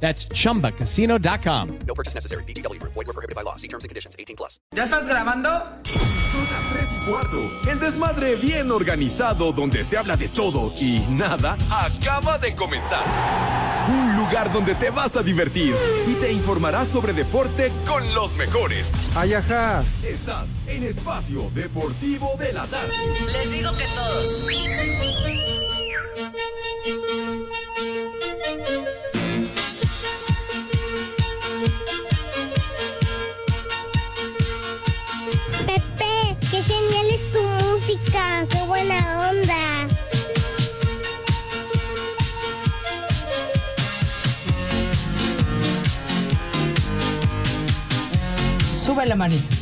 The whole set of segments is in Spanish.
That's chumbacasino.com. No purchase necessary. BGW. Void were prohibited by law. See terms and conditions. 18 plus. ¿Ya estás grabando? Son las 3 y cuarto. El desmadre bien organizado donde se habla de todo y nada acaba de comenzar. Un lugar donde te vas a divertir y te informarás sobre deporte con los mejores. Ay, ajá. Estás en Espacio Deportivo de la Tarde. Les digo que todos. Qué buena onda. Sube la manita.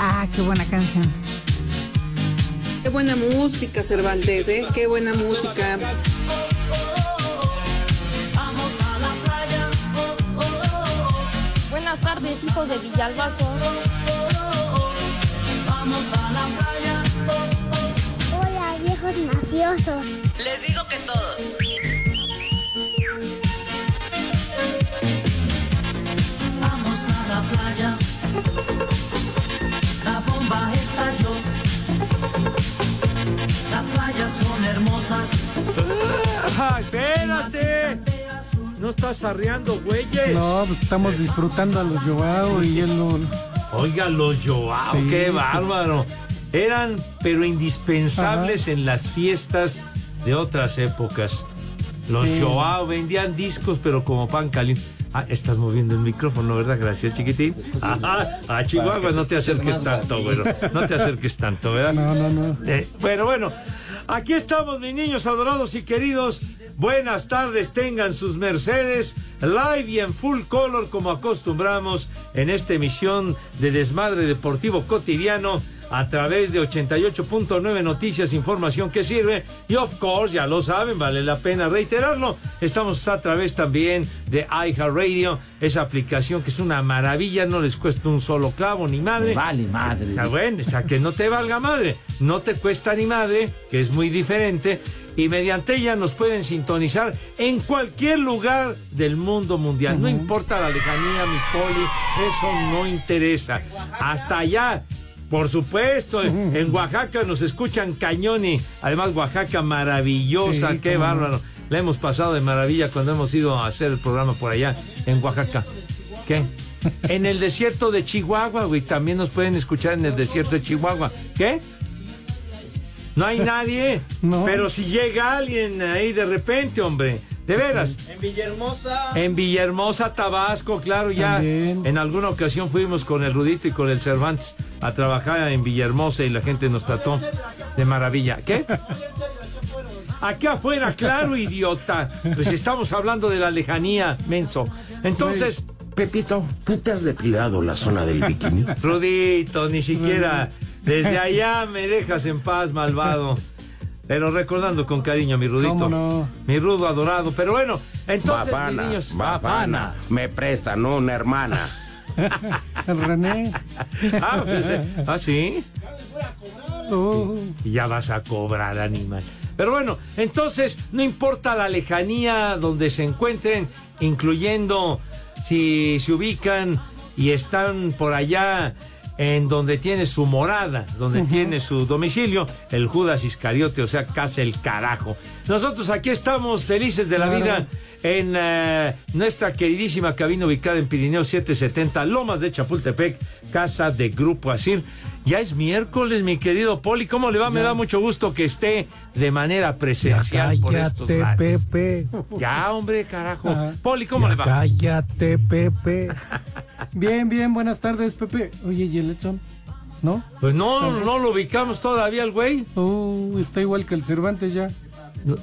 Ah, qué buena canción. Qué buena música, Cervantes, ¿eh? Qué buena música. Buenas tardes, hijos de Villalbazo. Hola, viejos mafiosos. Les digo que todos. Vamos a la playa. La bomba estalló. Las playas son hermosas. ¡Ah, espérate! No estás arreando, güeyes. No, pues estamos disfrutando a los Joao y él no. Oiga, los Joao, Sí. qué bárbaro. Eran, pero indispensables en las fiestas de otras épocas. Los Sí. Joao vendían discos, pero como pan caliente. Ah, estás moviendo el micrófono, ¿verdad? Gracias, chiquitín. Ajá, a Chihuahua no te acerques tanto, güero. No te acerques tanto, ¿verdad? No, no, no. Eh, bueno, bueno, aquí estamos, mis niños adorados y queridos. Buenas tardes, tengan sus Mercedes live y en full color como acostumbramos en esta emisión de Desmadre Deportivo Cotidiano a través de 88.9 Noticias, información que sirve y of course, ya lo saben, vale la pena reiterarlo, estamos a través también de iHeartRadio, esa aplicación que es una maravilla, no les cuesta un solo clavo ni madre. Vale, madre. Está bueno, o sea, que no te valga madre, no te cuesta ni madre, que es muy diferente, y mediante ella nos pueden sintonizar en cualquier lugar del mundo mundial. No importa la lejanía, mi poli, eso no interesa. Hasta allá. Por supuesto, en Oaxaca nos escuchan cañón y además Oaxaca maravillosa, Sí, qué bárbaro. La hemos pasado de maravilla cuando hemos ido a hacer el programa por allá en Oaxaca. ¿Qué? En el desierto de Chihuahua, güey. También nos pueden escuchar en el desierto de Chihuahua. ¿Qué? No hay nadie. No. Pero si llega alguien ahí de repente, hombre. De veras. En Villahermosa. En Villahermosa, Tabasco, claro, ya. También. En alguna ocasión fuimos con el Rudito y con el Cervantes a trabajar en Villahermosa y la gente nos trató de maravilla. ¿Qué? Aquí afuera, claro, idiota. Pues estamos hablando de la lejanía, menso. Entonces, Pepito, ¿tú te has depilado la zona del bikini? Rudito, ni siquiera desde allá me dejas en paz, malvado. Pero recordando con cariño a mi Rudito. ¿Cómo no? Mi Rudo adorado. Pero bueno, entonces, mis Bafana, niños. bafana. Me prestan una hermana. René. Ah, pues, eh, ¿ah, sí. Oh, ya vas a cobrar, animal. Pero bueno, entonces, no importa la lejanía donde se encuentren, incluyendo si se ubican y están por allá en donde tiene su morada, donde tiene su domicilio, el Judas Iscariote, o sea, casi el carajo. Nosotros aquí estamos felices de la Claro. vida en eh, nuestra queridísima cabina ubicada en Pirineo 770, Lomas de Chapultepec, casa de Grupo Asir. Ya es miércoles, mi querido Poli. ¿Cómo le va? Me da mucho gusto que esté de manera presencial por estos cállate, lares. Pepe. Ya, hombre, carajo. Poli, ¿cómo Ya le va? Cállate, Pepe. Bien, bien, buenas tardes, Pepe. Oye, ¿y el Edson? ¿No? Pues no, no lo ubicamos todavía el güey. Uh, está igual que el Cervantes ya.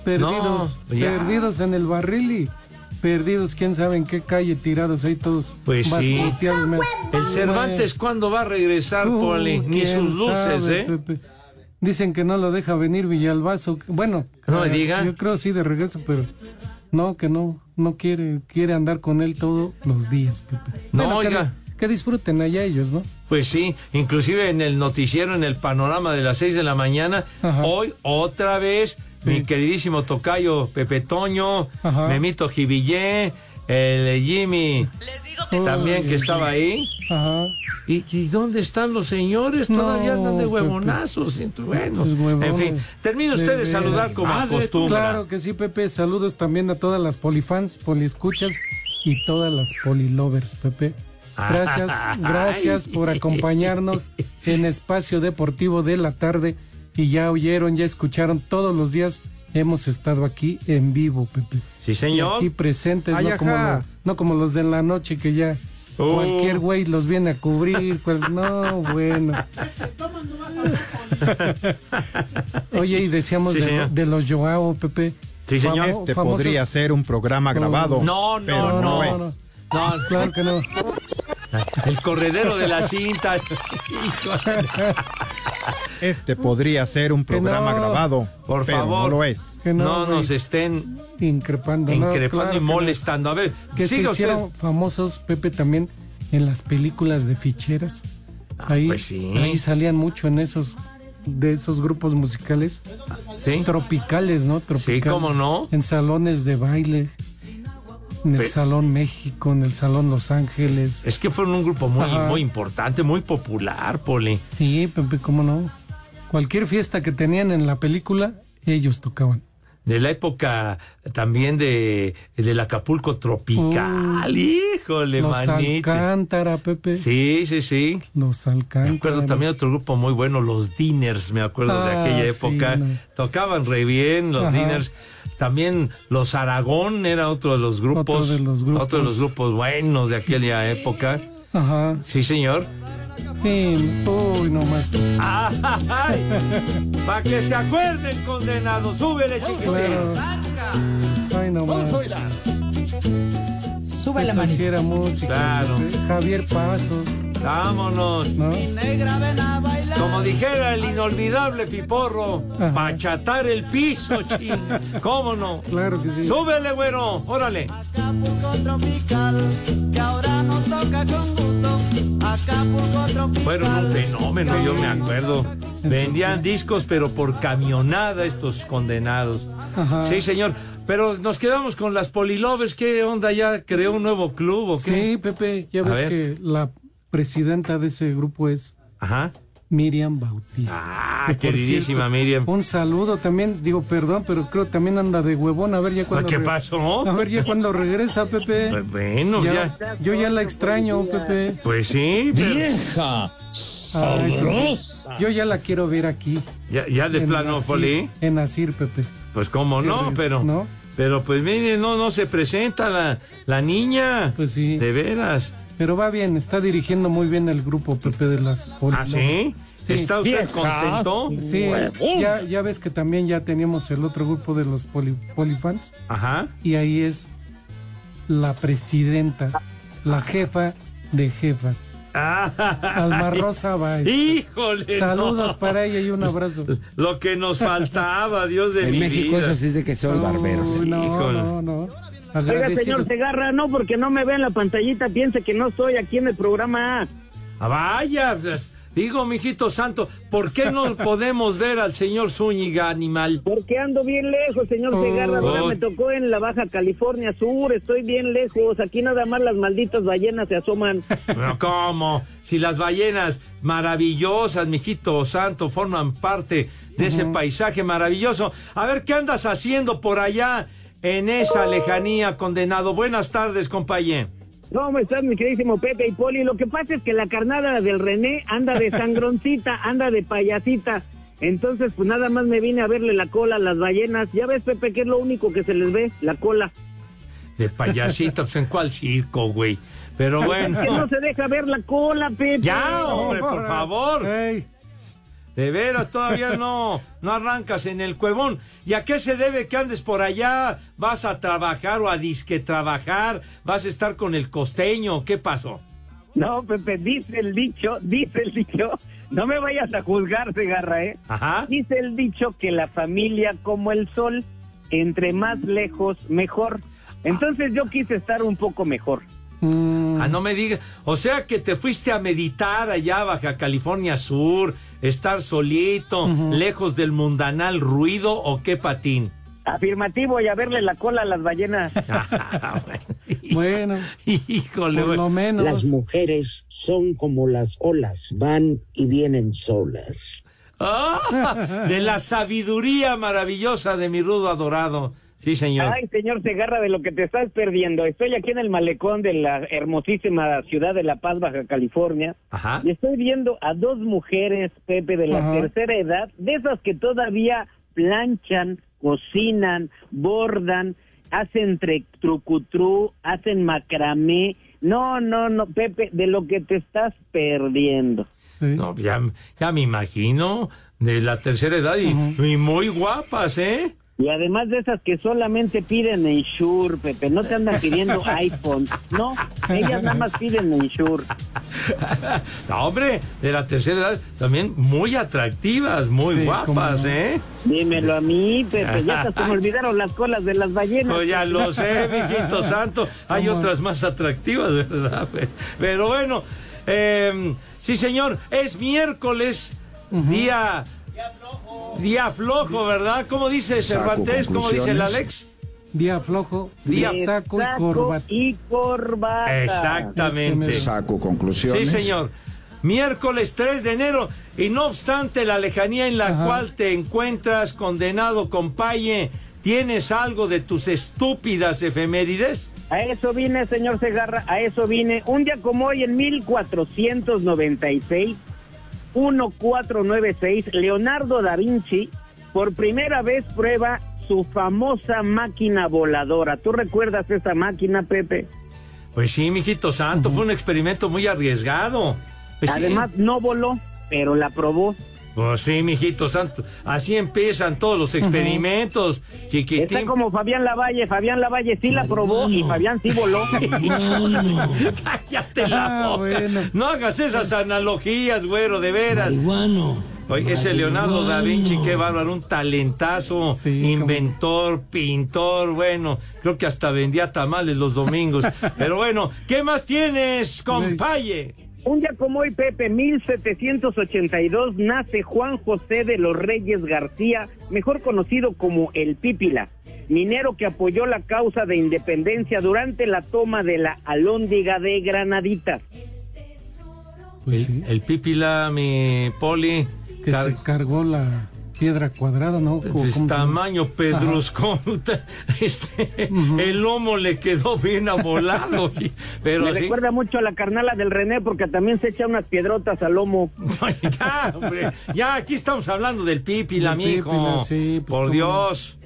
Perdidos, no, ya. perdidos en el barril y perdidos, quién sabe en qué calle, tirados ahí todos Pues sí. El Cervantes, ¿cuándo va a regresar, Uh, Poli? Ni sus luces, sabe, ¿eh? Pepe. Dicen que no lo deja venir Villalbazo. Bueno, No me eh, diga. Yo creo sí de regreso, pero no, que no, no quiere, quiere andar con él todos los días, Pepe. No, Bueno, que- oiga. Que, disfruten allá ellos, ¿no? Pues sí, inclusive en el noticiero, en el panorama de las 6 de la mañana, hoy otra vez mi queridísimo tocayo Pepe Toño, Ajá. Memito Jivillé, el Jimmy, también que estaba ahí. Ajá. ¿Y, y dónde están los señores? Todavía No, andan de Pepe. huevonazos. Bueno, huevones. en fin, termine usted de, saludar como Ah, de- acostumbra. Claro que sí, Pepe. Saludos también a todas las polifans, poliescuchas y todas las polilovers, Pepe. Gracias, Ay. gracias por acompañarnos en Espacio Deportivo de la tarde. Y ya oyeron, ya escucharon, todos los días hemos estado aquí en vivo, Pepe. Sí, señor. Y aquí presentes, Ay, no como, ajá. lo- no como los de la noche que ya Oh. cualquier güey los viene a cubrir. cual- no, bueno. Oye, y decíamos Sí, de, los Joao, Pepe. Sí, señor. Famo- Este famosos- podría ser un programa grabado. No, no, pero no. es. No, Claro que no. El corredero de la cinta. Este podría ser un programa no. grabado. Por pero favor. No lo es. Que no, nos estén Increpando. no, increpando claro y molestando. A ver, Que se usted. hicieron famosos, Pepe, también en las películas de ficheras. ahí, pues sí. ahí salían mucho en esos de esos grupos musicales Sí. tropicales, ¿no? Tropicales. cómo no. En salones de baile, en el Salón México, en el Salón Los Ángeles. Es que fueron un grupo muy, Ajá. muy importante, muy popular, Poli. Sí, Pepe, cómo no. Cualquier fiesta que tenían en la película, ellos tocaban. De la época también de del Acapulco tropical. Híjole, Los manito. Alcántara, Pepe. Sí, sí, sí. Los Alcántara. Me acuerdo también otro grupo muy bueno, los Diners, me acuerdo de Ah, aquella sí, época. no. Tocaban re bien los Ajá. Diners. También los Aragón era otro de los grupos. Otro de los grupos. otro de los grupos buenos de aquella época. Ajá. Sí, señor. Sí, uy, no más. Para que se acuerden, condenado. Súbele, chiquitín. Claro. Ay, no más. Sube la Eso manita. sí era música. Claro. Javier Pasos, Vámonos. ¿no? Como dijera el inolvidable Piporro, Ajá. pa' chatar el piso, ching. ¿Cómo no? Claro que sí. Súbele, güero. Órale. Acapulco tropical, que ahora nos toca con gusto. Acapulco tropical. Fueron un fenómeno, yo me acuerdo. Vendían discos, pero por camionada estos condenados. Ajá. Sí, señor. Pero nos quedamos con las Polilovers. ¿Qué onda? ¿Ya creó un nuevo club o qué? Sí, Pepe, ya A ves ver. que la presidenta de ese grupo es Ajá. Miriam Bautista. Ah, Que, queridísima cierto, Miriam. Un saludo también, digo perdón, pero creo también anda de huevón. A ver ya cuando. ¿Qué pasó? A ver ya cuando regresa, Pepe. Pues bueno, Ya- ya. Yo ya la extraño, Pepe. Pues sí, pero ¡Vieja! Yo ya la quiero ver aquí. ya, ya de plano, Poli. En Asir, Pepe. Pues cómo Qué no, pero. ¿no? Pero pues mire, no, no se presenta la, la niña. Pues sí. De veras. Pero va bien, está dirigiendo muy bien el grupo, Pepe, de las Poli- ¿Ah, sí? ¿Está usted contento? Sí, ya, ya ves que también ya teníamos el otro grupo de los poli, Polifans. Ajá. Y ahí es la presidenta, la jefa de jefas. Alma Rosa Báez. Híjole. Saludos no. para ella y un abrazo. Lo que nos faltaba, Dios de En mi México vida. eso sí es de que son barberos. No, Híjole. no, no. Oiga, señor Segarra, no, porque no me ve en la pantallita, piense que no estoy aquí en el programa. Ah, vaya, pues, digo, mijito santo, ¿por qué no podemos ver al señor Zúñiga, animal? Porque ando bien lejos, señor Oh. Segarra. Ahora Oh. me tocó en la Baja California Sur, estoy bien lejos. Aquí nada más las malditas ballenas se asoman. Pero, ¿Cómo? Si las ballenas maravillosas, mijito santo, forman parte de ese paisaje maravilloso. A ver, ¿qué andas haciendo por allá en esa lejanía, condenado? Buenas tardes, compañero. ¿Cómo estás, mi queridísimo Pepe y Poli? Lo que pasa es que la carnada del René anda de sangroncita, anda de payasita. Entonces, pues nada más me vine a verle la cola a las ballenas. Ya ves, Pepe, que es lo único que se les ve, la cola. De payasito, pues en cuál circo, güey. Pero bueno. Que no se deja ver la cola, Pepe. Ya, hombre, por favor. Ey, De veras, todavía no, no arrancas en el cuevón. ¿Y a qué se debe que andes por allá? ¿Vas a trabajar o a disque trabajar? ¿Vas a estar con el costeño? ¿Qué pasó? No, Pepe, dice el dicho, dice el dicho, no me vayas a juzgar, Segarra, ¿eh? Ajá. Dice el dicho que la familia como el sol, entre más lejos, mejor. Entonces yo quise estar un poco mejor. Ah, no me digas. O sea que te fuiste a meditar allá Baja California Sur, estar solito, lejos del mundanal ruido o qué patín. Afirmativo y a verle la cola a las ballenas. Bueno, híjole, por lo menos. Las mujeres son como las olas, van y vienen solas. Ah, de la sabiduría maravillosa de mi rudo adorado. Sí, señor. Ay, señor Segarra, de lo que te estás perdiendo. Estoy aquí en el malecón de la hermosísima ciudad de La Paz, Baja California. Ajá. Y estoy viendo a dos mujeres, Pepe, de la Ajá. tercera edad, de esas que todavía planchan, cocinan, bordan, hacen trucutru, hacen macramé. No, no, no, Pepe, de lo que te estás perdiendo. No, ya, ya me imagino, de la tercera edad y, y muy guapas, ¿eh? Y además de esas que solamente piden Ensure, Pepe, no te andan pidiendo iPhone. No, ellas nada más piden Ensure. No, hombre, de la tercera edad también muy atractivas, muy Sí, guapas, no. ¿eh? Dímelo a mí, Pepe, ya hasta se me olvidaron las colas de las ballenas. No, ya lo sé, mijito santo. Hay otras más atractivas, ¿verdad? Pero bueno, eh, sí, señor, es miércoles, día. Día flojo, ¿verdad? ¿Cómo dice Cervantes? ¿Cómo dice el. Alex? Día flojo, Día- saco y Saco corbata. y corbata. Exactamente. Saco Sí, conclusiones. señor. Miércoles 3 de enero. Y no obstante la lejanía en la cual te encuentras condenado, compaye, ¿tienes algo de tus estúpidas efemérides? A eso vine, señor Segarra, a eso vine. Un día como hoy, en 1496, 1496, Leonardo da Vinci por primera vez prueba su famosa máquina voladora. ¿Tú recuerdas esa máquina, Pepe? Pues sí, mijito santo, fue un experimento muy arriesgado. Pues sí. Además, no voló, pero la probó. Pues sí, mijito santo, así empiezan todos los experimentos, chiquitín. Está como Fabián Lavalle. Fabián Lavalle sí la probó y Fabián sí voló. Cállate la Ah, boca. No hagas esas analogías, güero, de veras. Oye, ese Leonardo da Vinci, qué bárbaro, un talentazo, inventor, pintor, bueno, creo que hasta vendía tamales los domingos. Pero bueno, ¿qué más tienes, compaye? Un día como hoy, Pepe, 1782, nace Juan José de los Reyes García, mejor conocido como el Pípila, minero que apoyó la causa de independencia durante la toma de la Alhóndiga de Granaditas. el, el pípila, mi poli. Que se cargó la piedra cuadrada, ¿no? ¿Cómo- Pues, cómo se llama? tamaño pedruscón. Este, El lomo le quedó bien amolado. Pero Me sí. recuerda mucho a la carnala del René porque también se echa unas piedrotas al lomo. ya, hombre, ya aquí estamos hablando del Pípila, mijo. Sí, pues, Por cómo Dios,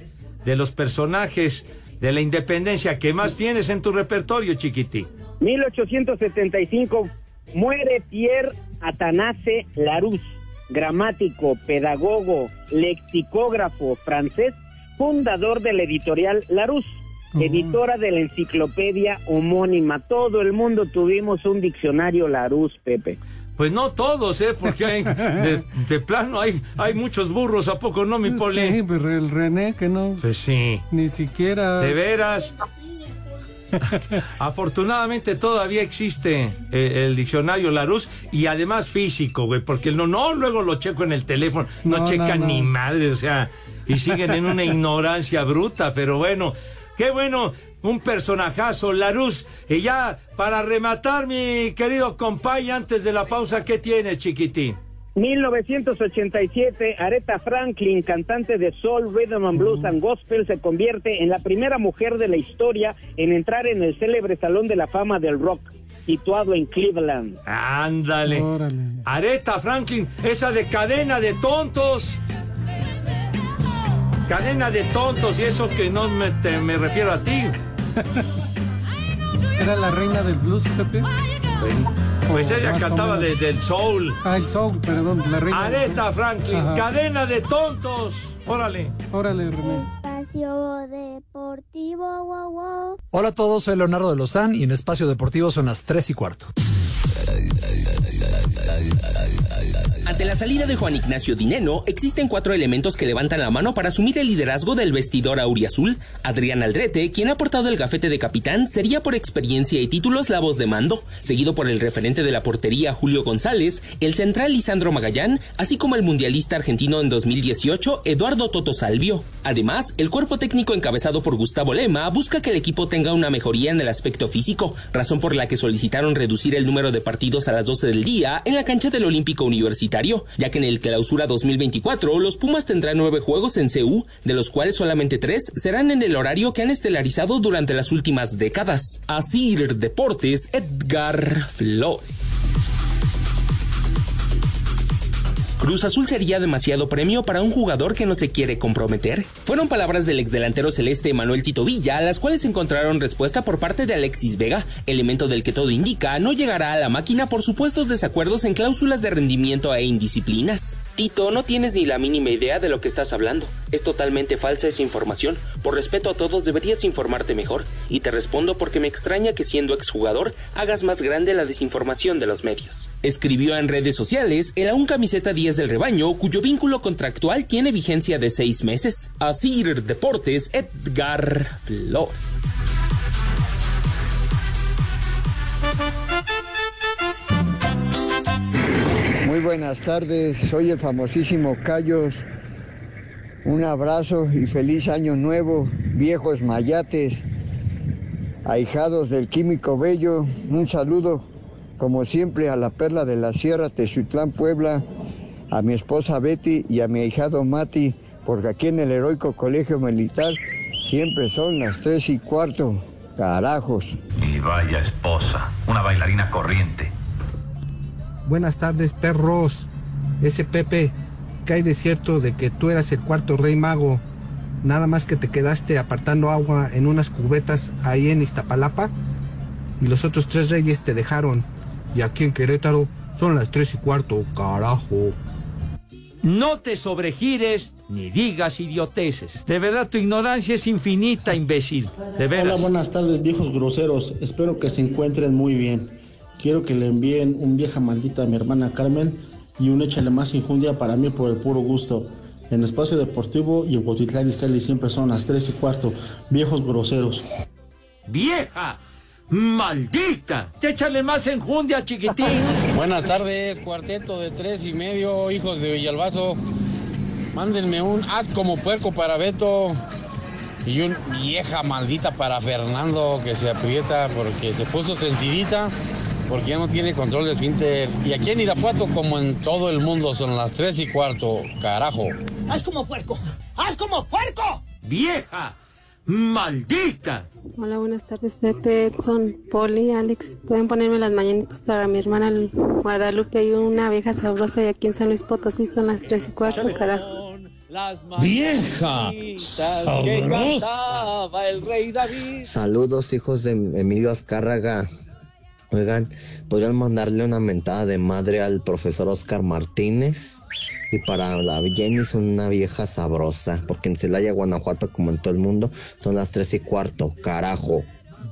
de los personajes de la independencia que más tienes en tu repertorio, chiquitín. 1875 muere Pierre Atanase Larousse, gramático, pedagogo, lexicógrafo francés, fundador de la editorial Larousse, editora de la enciclopedia homónima. Todo el mundo tuvimos un diccionario Larousse, Pepe. Pues no todos, ¿eh? Porque hay, de, de plano hay, hay muchos burros, ¿a poco no, mi poli? Sí, pero el René que no, Pues sí. ni siquiera... De veras. Afortunadamente todavía existe eh, el diccionario Larousse y además físico, güey, porque no, no, luego lo checo en el teléfono, no, No, checan no, no. ni madre, o sea, y siguen en una ignorancia bruta, pero bueno, qué bueno, un personajazo, Larousse. Y ya, para rematar, mi querido compay, antes de la pausa, ¿qué tienes, chiquitín? 1987, Aretha Franklin, cantante de soul, rhythm and blues and gospel, se convierte en la primera mujer de la historia en entrar en el célebre Salón de la Fama del Rock, situado en Cleveland. Ándale. Aretha Franklin, esa de cadena de tontos. Cadena de tontos, y eso que no me, te- me refiero a ti. Era la reina del blues, Pepe. Pues ella cantaba de- del soul. Ah, el soul, perdón, la reina. Aretha. Franklin, Ajá. cadena de tontos. Órale. Órale, René. Espacio Deportivo, wow, wow. Hola a todos, soy Leonardo de Lozán y en Espacio Deportivo son las 3 y cuarto. Ante la salida de Juan Ignacio Dineno, existen cuatro elementos que levantan la mano para asumir el liderazgo del vestidor auriazul. Adrián Aldrete, quien ha portado el gafete de capitán, sería por experiencia y títulos la voz de mando, seguido por el referente de la portería Julio González, el central Lisandro Magallán, así como el mundialista argentino en 2018 Eduardo Toto Salvio. Además, el cuerpo técnico encabezado por Gustavo Lema busca que el equipo tenga una mejoría en el aspecto físico, razón por la que solicitaron reducir el número de partidos a las 12 del día en la cancha del Olímpico Universitario, ya que en el clausura 2024 los Pumas tendrán nueve juegos en CU, de los cuales solamente tres serán en el horario que han estelarizado durante las últimas décadas. Asir Deportes, Edgar Flores. Cruz Azul sería demasiado premio para un jugador que no se quiere comprometer. Fueron palabras del exdelantero celeste Manuel Tito Villa, a las cuales encontraron respuesta por parte de Alexis Vega, elemento del que todo indica no llegará a la máquina por supuestos desacuerdos en cláusulas de rendimiento e indisciplinas. Tito, no tienes ni la mínima idea de lo que estás hablando. Es totalmente falsa esa información. Por respeto a todos deberías informarte mejor. Y te respondo porque me extraña que siendo exjugador hagas más grande la desinformación de los medios. Escribió en redes sociales el aún camiseta 10 del rebaño, cuyo vínculo contractual tiene vigencia de seis meses. Asir Deportes, Edgar Flores. Muy buenas tardes, soy el famosísimo Cayos. Un abrazo y feliz año nuevo, viejos mayates, ahijados del Químico Bello. Un saludo, como siempre, a la perla de la Sierra, Tezuitlán, Puebla, a mi esposa Betty y a mi ahijado Mati, porque aquí en el heroico colegio militar siempre son las tres y cuarto. Carajos. Y vaya esposa, una bailarina corriente. Buenas tardes, perros. Ese Pepe, que hay de cierto de que tú eras el cuarto rey mago, nada más que te quedaste apartando agua en unas cubetas ahí en Iztapalapa y los otros tres reyes te dejaron. Y aquí en Querétaro son las tres y cuarto, carajo. No te sobregires ni digas idioteces. De verdad, tu ignorancia es infinita, imbécil. De veras. Hola, buenas tardes, viejos groseros. Espero que se encuentren muy bien. Quiero que le envíen un vieja maldita a mi hermana Carmen y un échale más injundia para mí por el puro gusto. En Espacio Deportivo y en Cuautitlán Izcalli siempre son las tres y cuarto. Viejos groseros. ¡Vieja! ¡Maldita! ¡Échale más enjundia, chiquitín! Buenas tardes, cuarteto de tres y medio, hijos de Villalbazo. Mándenme un haz como puerco para Beto y un vieja maldita para Fernando que se aprieta porque se puso sentidita porque ya no tiene control de esfínter. Y aquí en Irapuato, como en todo el mundo, son las tres y cuarto, carajo. ¡Haz como puerco! ¡Haz como puerco! ¡Vieja! ¡Maldita! Hola, buenas tardes, Pepe, Edson, Poli, Alex. Pueden ponerme las mañanitas para mi hermana Guadalupe y una vieja sabrosa y aquí en San Luis Potosí son las tres y cuarto, carajo. ¡Vieja! ¡Sabrosa! el rey David. Saludos, hijos de Emilio Azcárraga. Oigan, ¿podrían mandarle una mentada de madre al profesor Oscar Martínez? Y para la Jenny es una vieja sabrosa, porque en Celaya, Guanajuato, como en todo el mundo, son las tres y cuarto, carajo.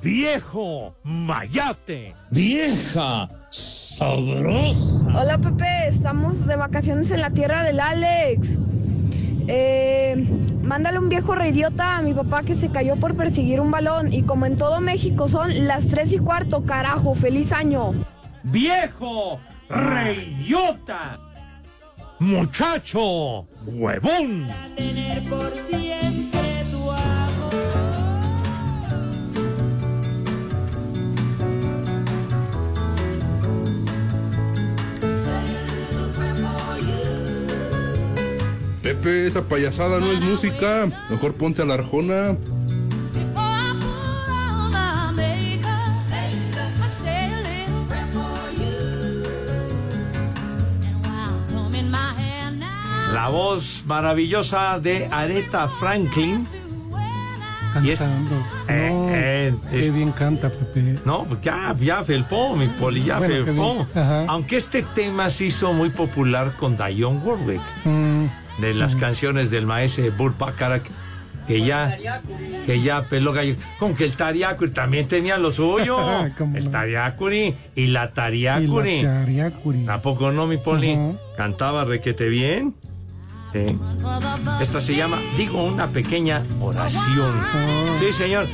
¡Viejo! ¡Mayate! ¡Vieja! ¡Sabrosa! Hola Pepe, estamos de vacaciones en la tierra del Alex. Eh, mándale un viejo reidiota a mi papá que se cayó por perseguir un balón y como en todo México son las tres y cuarto, carajo, feliz año. ¡Viejo! ¡Reyota! ¡Muchacho! ¡Huevón! Tener por siempre Pepe, esa payasada no es música. Mejor ponte a la arjona. La voz maravillosa de Aretha Franklin Y es-. Eh, No, eh, qué es- bien canta, Pepe. No, pues ya, ya felpó, mi poli, ya Bueno, felpó. Aunque este tema se hizo muy popular con Dionne Warwick, Mm, de las canciones del maestro Burt Bacharach, que ya, que ya peló gallo. Como que el Tariacuri también tenía lo suyo. ¿Cómo el? Tariacuri y la Tariacuri. ¿A poco no, mi poli? Cantaba requete bien. Sí. Esta se llama, digo, una pequeña oración. Ah. Sí, señor.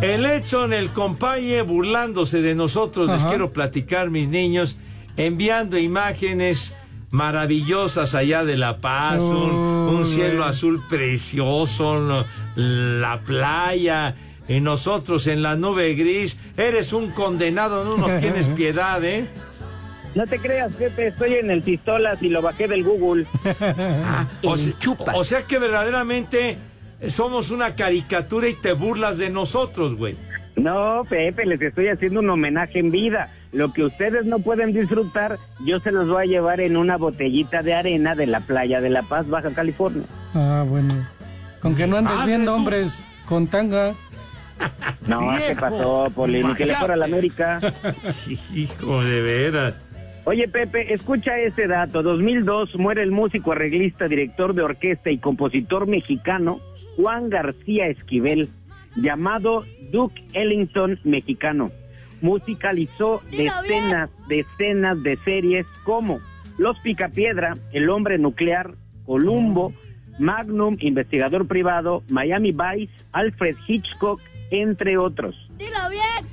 El hecho en el compañe burlándose de nosotros, les quiero platicar, mis niños, enviando imágenes maravillosas allá de La Paz, un, un cielo azul precioso, no, la playa, y nosotros en la nube gris. Eres un condenado, no nos tienes piedad, ¿eh? No te creas, Pepe, estoy en el Pistolas y lo bajé del Google. O, se- o sea que verdaderamente somos una caricatura y te burlas de nosotros, güey. No, Pepe, les estoy haciendo un homenaje en vida. Lo que ustedes no pueden disfrutar, yo se los voy a llevar en una botellita de arena de la playa de La Paz, Baja California. Ah, bueno. Con que no andes Madre viendo tú. hombres con tanga. No, ¿qué pasó, Poli? Ni que le fuera a la América. Hijo de veras. Oye, Pepe, escucha ese dato. 2002 muere el músico, arreglista, director de orquesta y compositor mexicano Juan García Esquivel, llamado Duke Ellington mexicano. Musicalizó decenas, decenas de series como Los Picapiedra, El Hombre Nuclear, Columbo, Magnum, Investigador Privado, Miami Vice, Alfred Hitchcock, entre otros. Dilo bien.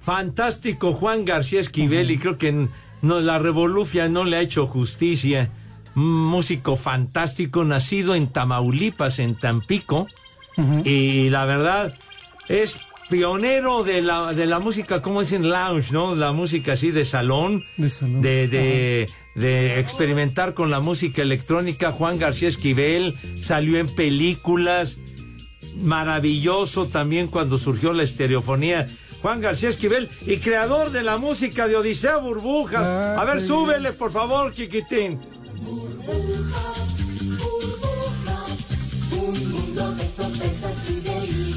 Fantástico Juan García Esquivel y creo que no, la revolufia no le ha hecho justicia. Un músico fantástico, nacido en Tamaulipas, en Tampico. Y la verdad, es pionero de la, de la música, como dicen, lounge, ¿no? La música así de salón. De salón. De, de, de experimentar con la música electrónica. Juan García Esquivel salió en películas. Maravilloso también cuando surgió la estereofonía. Juan García Esquivel y creador de la música de Odisea Burbujas. Ah, A ver, súbele, por favor, chiquitín.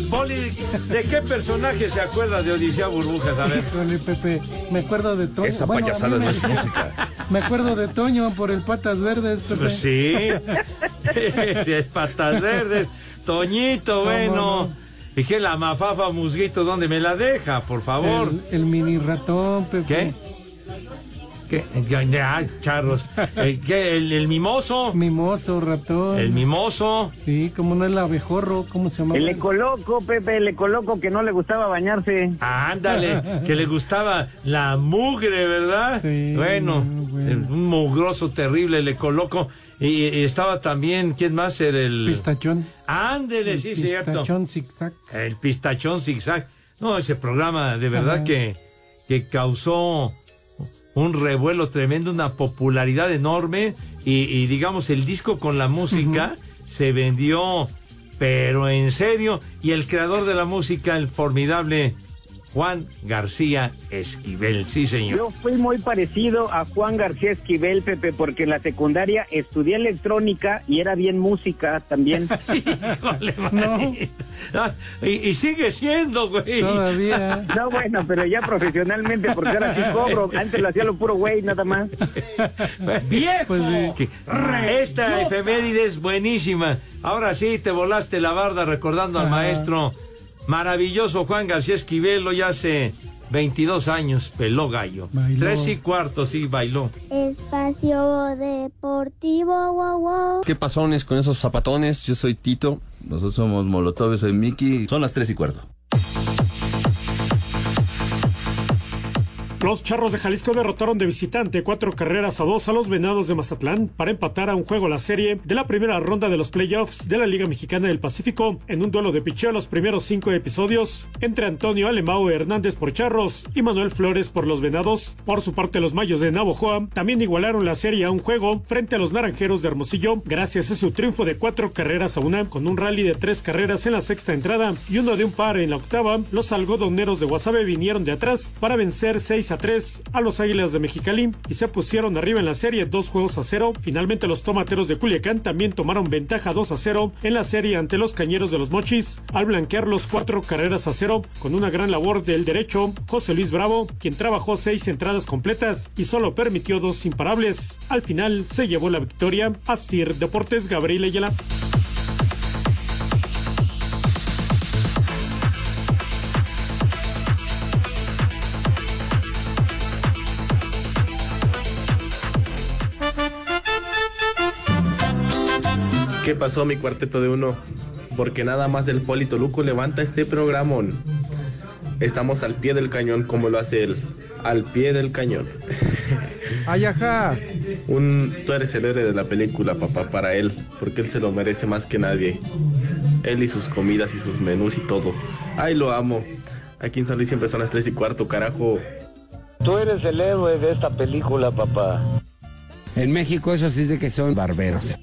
Poli, ¿de qué personaje se acuerda de Odisea Burbujas? A ver. Híjole, Pepe, me acuerdo de Toño. Esa Bueno, payasada no me- es música. Me acuerdo de Toño por el Patas Verdes, Pepe. Pues sí. Sí, es patas verdes. Toñito, bueno. no? La mafafa musguito, ¿dónde me la deja, por favor? El, el mini ratón, Pepe. ¿Qué? ¿Qué? Ya, charros. ¿El, qué? ¿El, el mimoso? Mimoso, ratón. El mimoso. Sí, como no el abejorro, ¿cómo se llama? El ecoloco, Pepe, el ecoloco que no le gustaba bañarse. Ándale, que le gustaba la mugre, ¿verdad? Sí, bueno, bueno. un mugroso terrible, le coloco. Y, y estaba también, ¿quién más era el...? Pistachón. Ándele, sí, cierto. Pistachón zigzag. El pistachón zigzag. No, ese programa de verdad que, que causó un revuelo tremendo, una popularidad enorme y, y, digamos el disco con la música se vendió, pero en serio, y el creador de la música, el formidable Juan García Esquivel, sí señor. Yo fui muy parecido a Juan García Esquivel, Pepe, porque en la secundaria estudié electrónica y era bien música también. Híjole, y, y sigue siendo, güey. Todavía. No, bueno, pero ya profesionalmente, porque ahora sí cobro. Antes lo hacía lo puro güey, nada más. ¡Viejo! Pues sí. Esta efeméride es buenísima. Ahora sí, te volaste la barda recordando al maestro maravilloso Juan García Esquivelo ya hace 22 años, peló gallo. Bailó. Tres y cuarto, sí, bailó. Espacio Deportivo, wow, wow. ¿Qué pasones con esos zapatones? Yo soy Tito. Nosotros somos Molotov, soy Miki. Son las tres y cuarto. Los Charros de Jalisco derrotaron de visitante cuatro carreras a dos a los Venados de Mazatlán para empatar a un juego la serie de la primera ronda de los playoffs de la Liga Mexicana del Pacífico en un duelo de picheo los primeros cinco episodios entre Antonio Alemao Hernández por Charros y Manuel Flores por los Venados. Por su parte, los Mayos de Navojoa también igualaron la serie a un juego frente a los Naranjeros de Hermosillo gracias a su triunfo de cuatro carreras a una con un rally de tres carreras en la sexta entrada y uno de un par en la octava. Los algodoneros de Guasave vinieron de atrás para vencer 6 a a 3 a los Águilas de Mexicali y se pusieron arriba en la serie dos juegos a cero. Finalmente los tomateros de Culiacán también tomaron ventaja 2 a 0 en la serie ante los Cañeros de los Mochis al blanquear los cuatro carreras a cero con una gran labor del derecho José Luis Bravo, quien trabajó seis entradas completas y solo permitió dos imparables. Al final se llevó la victoria a Sir Deportes Gabriel Ayala. ¿Qué pasó mi cuarteto de uno? Porque nada más el Polito Luco levanta este programón. Estamos al pie del cañón como lo hace él. Al pie del cañón. Ayaja. Un, tú eres el héroe de la película, papá, para él. Porque él se lo merece más que nadie. Él y sus comidas y sus menús y todo. Ay, lo amo. Aquí en San Luis siempre son las 3 y cuarto, carajo. Tú eres el héroe de esta película, papá. En México eso sí es de que son barberos.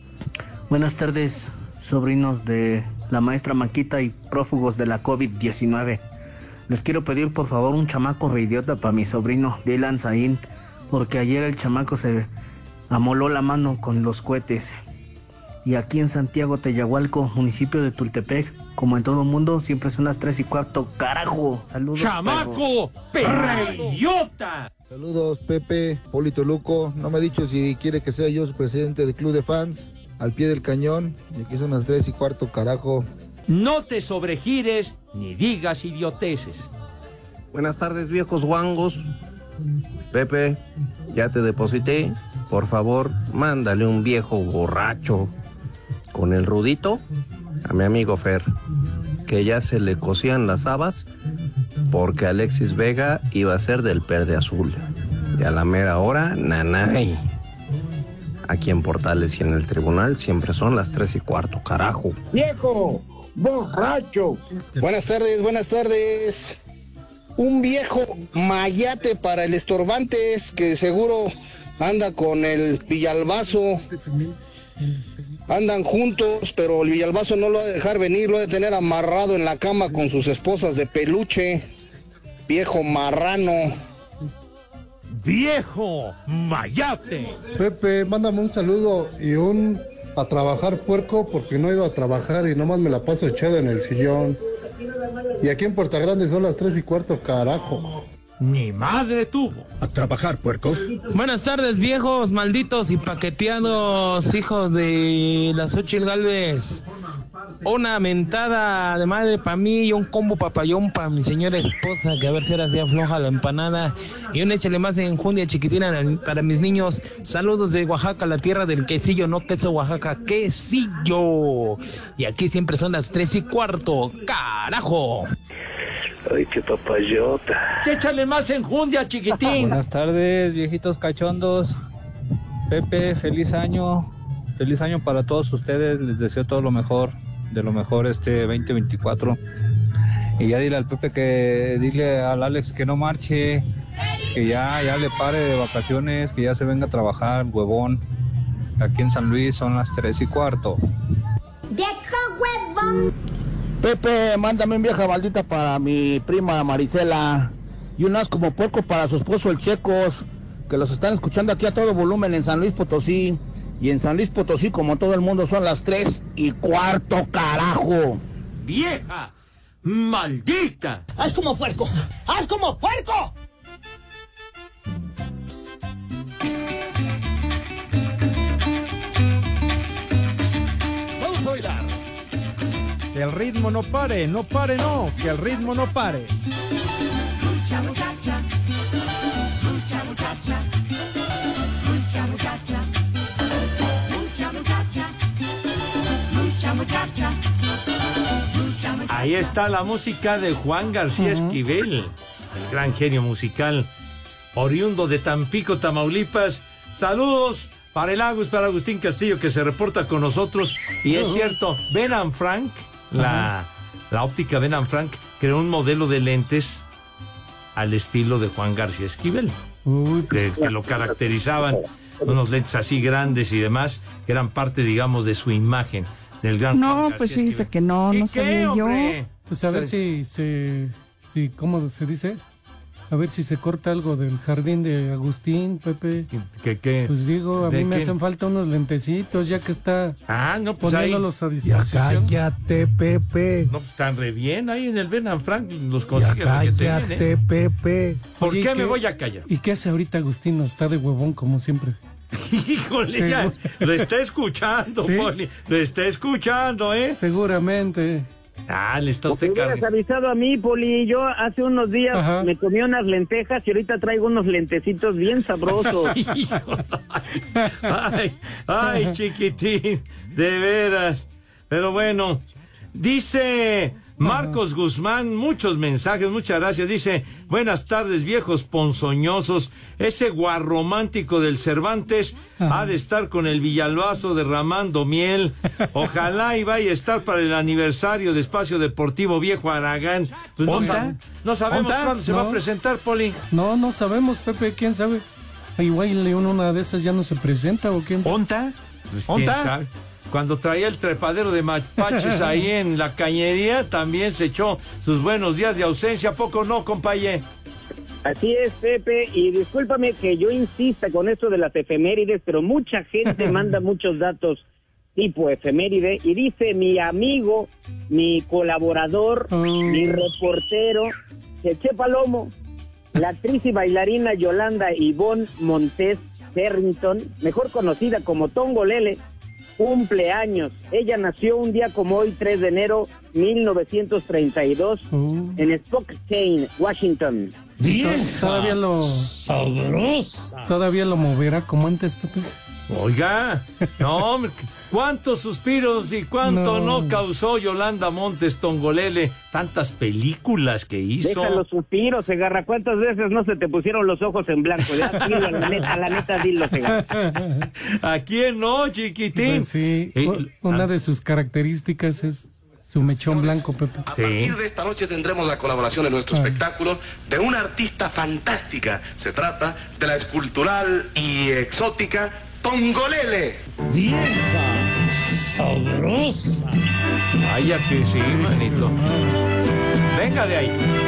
Buenas tardes, sobrinos de la maestra Maquita y prófugos de la COVID-19. Les quiero pedir por favor un chamaco reidiota para mi sobrino Dylan Zain, porque ayer el chamaco se amoló la mano con los cohetes. Y aquí en Santiago Teyahualco, municipio de Tultepec, como en todo el mundo, siempre son las 3 y cuarto. ¡Carajo! ¡Saludos! ¡Chamaco! ¡Perreidiota! Saludos, Pepe, Polito Luco. No me ha dicho si quiere que sea yo su presidente del club de fans. Al pie del cañón. Y aquí son las 3 y cuarto, carajo. No te sobregires ni digas idioteces. Buenas tardes, viejos guangos. Pepe, ya te deposité. Por favor, mándale un viejo borracho con el rudito a mi amigo Fer, que ya se le cosían las habas porque Alexis Vega iba a ser del Perde Azul. Y a la mera hora, nanay. Aquí en Portales y en el tribunal siempre son las tres y cuarto, carajo. ¡Viejo! ¡Borracho! Buenas tardes, buenas tardes. Un viejo mayate para el estorbantes que seguro anda con el Villalbazo. Andan juntos, pero el Villalbazo no lo ha de dejar venir, lo ha de tener amarrado en la cama con sus esposas de peluche. Viejo marrano. ¡Viejo mayate! Pepe, mándame un saludo y un a trabajar puerco porque no he ido a trabajar y nomás me la paso echada en el sillón. Y aquí en Puerta Grande son las 3 y cuarto, carajo. Ni madre tuvo. A trabajar, puerco. Buenas tardes, viejos, malditos y paqueteados hijos de Xochitl Galvez. Una mentada de madre para mí y un combo papayón para mi señora esposa, que a ver si ahora se afloja la empanada. Y un échale más enjundia chiquitina para mis niños. Saludos de Oaxaca, la tierra del quesillo, no queso Oaxaca, quesillo. Y aquí siempre son las tres y cuarto. ¡Carajo! Ay, qué papayota. Échale más enjundia, chiquitín. Buenas tardes, viejitos cachondos. Pepe, feliz año. Feliz año para todos ustedes. Les deseo todo lo mejor, de lo mejor este 2024. Y ya dile al Pepe que, dile al Alex que no marche, que ya, ya le pare de vacaciones, que ya se venga a trabajar, huevón. Aquí en San Luis son las tres y cuarto. ¡Viejo huevón! Pepe, mándame un vieja maldita para mi prima Marisela. Y unas como poco para su esposo el Checos, que los están escuchando aquí a todo volumen en San Luis Potosí. Y en San Luis Potosí, como todo el mundo, son las tres y cuarto, carajo. ¡Vieja! ¡Maldita! ¡Haz como puerco! ¡Haz como puerco! Vamos a bailar. Que el ritmo no pare, no pare, no. Que el ritmo no pare. Lucha muchacha, Ahí está la música de Juan García Esquivel, el gran genio musical, oriundo de Tampico, Tamaulipas. Saludos para el Agus, para Agustín Castillo, que se reporta con nosotros. Y es cierto, Ben Frank, la, la óptica Ben Frank, creó un modelo de lentes al estilo de Juan García Esquivel, que, que lo caracterizaban unos lentes así grandes y demás, que eran parte, digamos, de su imagen, del gran No, pues fíjese que no, ¿Y no qué, sabía yo. Pues a ver si se. Si, ¿Cómo se dice? A ver si se corta algo del jardín de Agustín, Pepe. ¿Qué, qué? Pues digo, a ¿De mí me quién? hacen falta unos lentecitos, ya que está Ah, no, pues ahí. poniéndolos a disposición. Cállate, Pepe. No, pues están re bien. Ahí en el Ben Franklin los consigues lo que te viene. Cállate, Pepe. ¿Por Oye, qué ¿y me voy a callar? ¿Y qué hace ahorita Agustín? Está de huevón como siempre. Híjole, Sí, ya, lo está escuchando, ¿Sí? Poli. Lo está escuchando, ¿eh? Seguramente. Ah, le está usted cargando. avisado a mí, Poli. Yo hace unos días Ajá. me comí unas lentejas y ahorita traigo unos lentecitos bien sabrosos. Ay, ay, chiquitín, de veras. Pero bueno, dice Marcos Guzmán, muchos mensajes, muchas gracias. Dice, buenas tardes, viejos ponzoñosos. Ese guarromántico del Cervantes ha de estar con el Villalbazo derramando miel. Ojalá y vaya a estar para el aniversario de Espacio Deportivo Viejo Aragán. Pues no, no sabemos ¿Onta? cuándo se va a No. presentar, Poli. No, no sabemos, Pepe, quién sabe. Igual León una de esas ya no se presenta o quién. ¿Onta? Pues, quién ¿Onta? sabe. Cuando traía el trepadero de mapaches ahí en la cañería, también se echó sus buenos días de ausencia. ¿A poco no, compañero? Así es, Pepe, y discúlpame que yo insista con esto de las efemérides, pero mucha gente manda muchos datos tipo efeméride y dice mi amigo, mi colaborador, mi reportero, Cheche Palomo, la actriz y bailarina Yolanda Ivonne Montes Terrington, mejor conocida como Tongo Lele, cumpleaños. Ella nació un día como hoy, 3 de enero 1932, en Spokane, Washington. Todavía lo. Todavía lo moverá como antes, Pepe. Oiga, no, cuántos suspiros y cuánto no, No. causó Yolanda Montes Tongolele, tantas películas que hizo. Deja los suspiros, Segarra. ¿Cuántas veces no se te pusieron los ojos en blanco? Ya, la neta, a la neta, dilo, Segarra. ¿A quién no, chiquitín? Pues sí, Eh, una de sus características es su mechón blanco, Pepe. A partir de esta noche tendremos la colaboración en nuestro espectáculo de una artista fantástica. Se trata de la escultural y exótica Tongolele. Vieja, sabrosa. Vaya que sí, manito. Venga de ahí.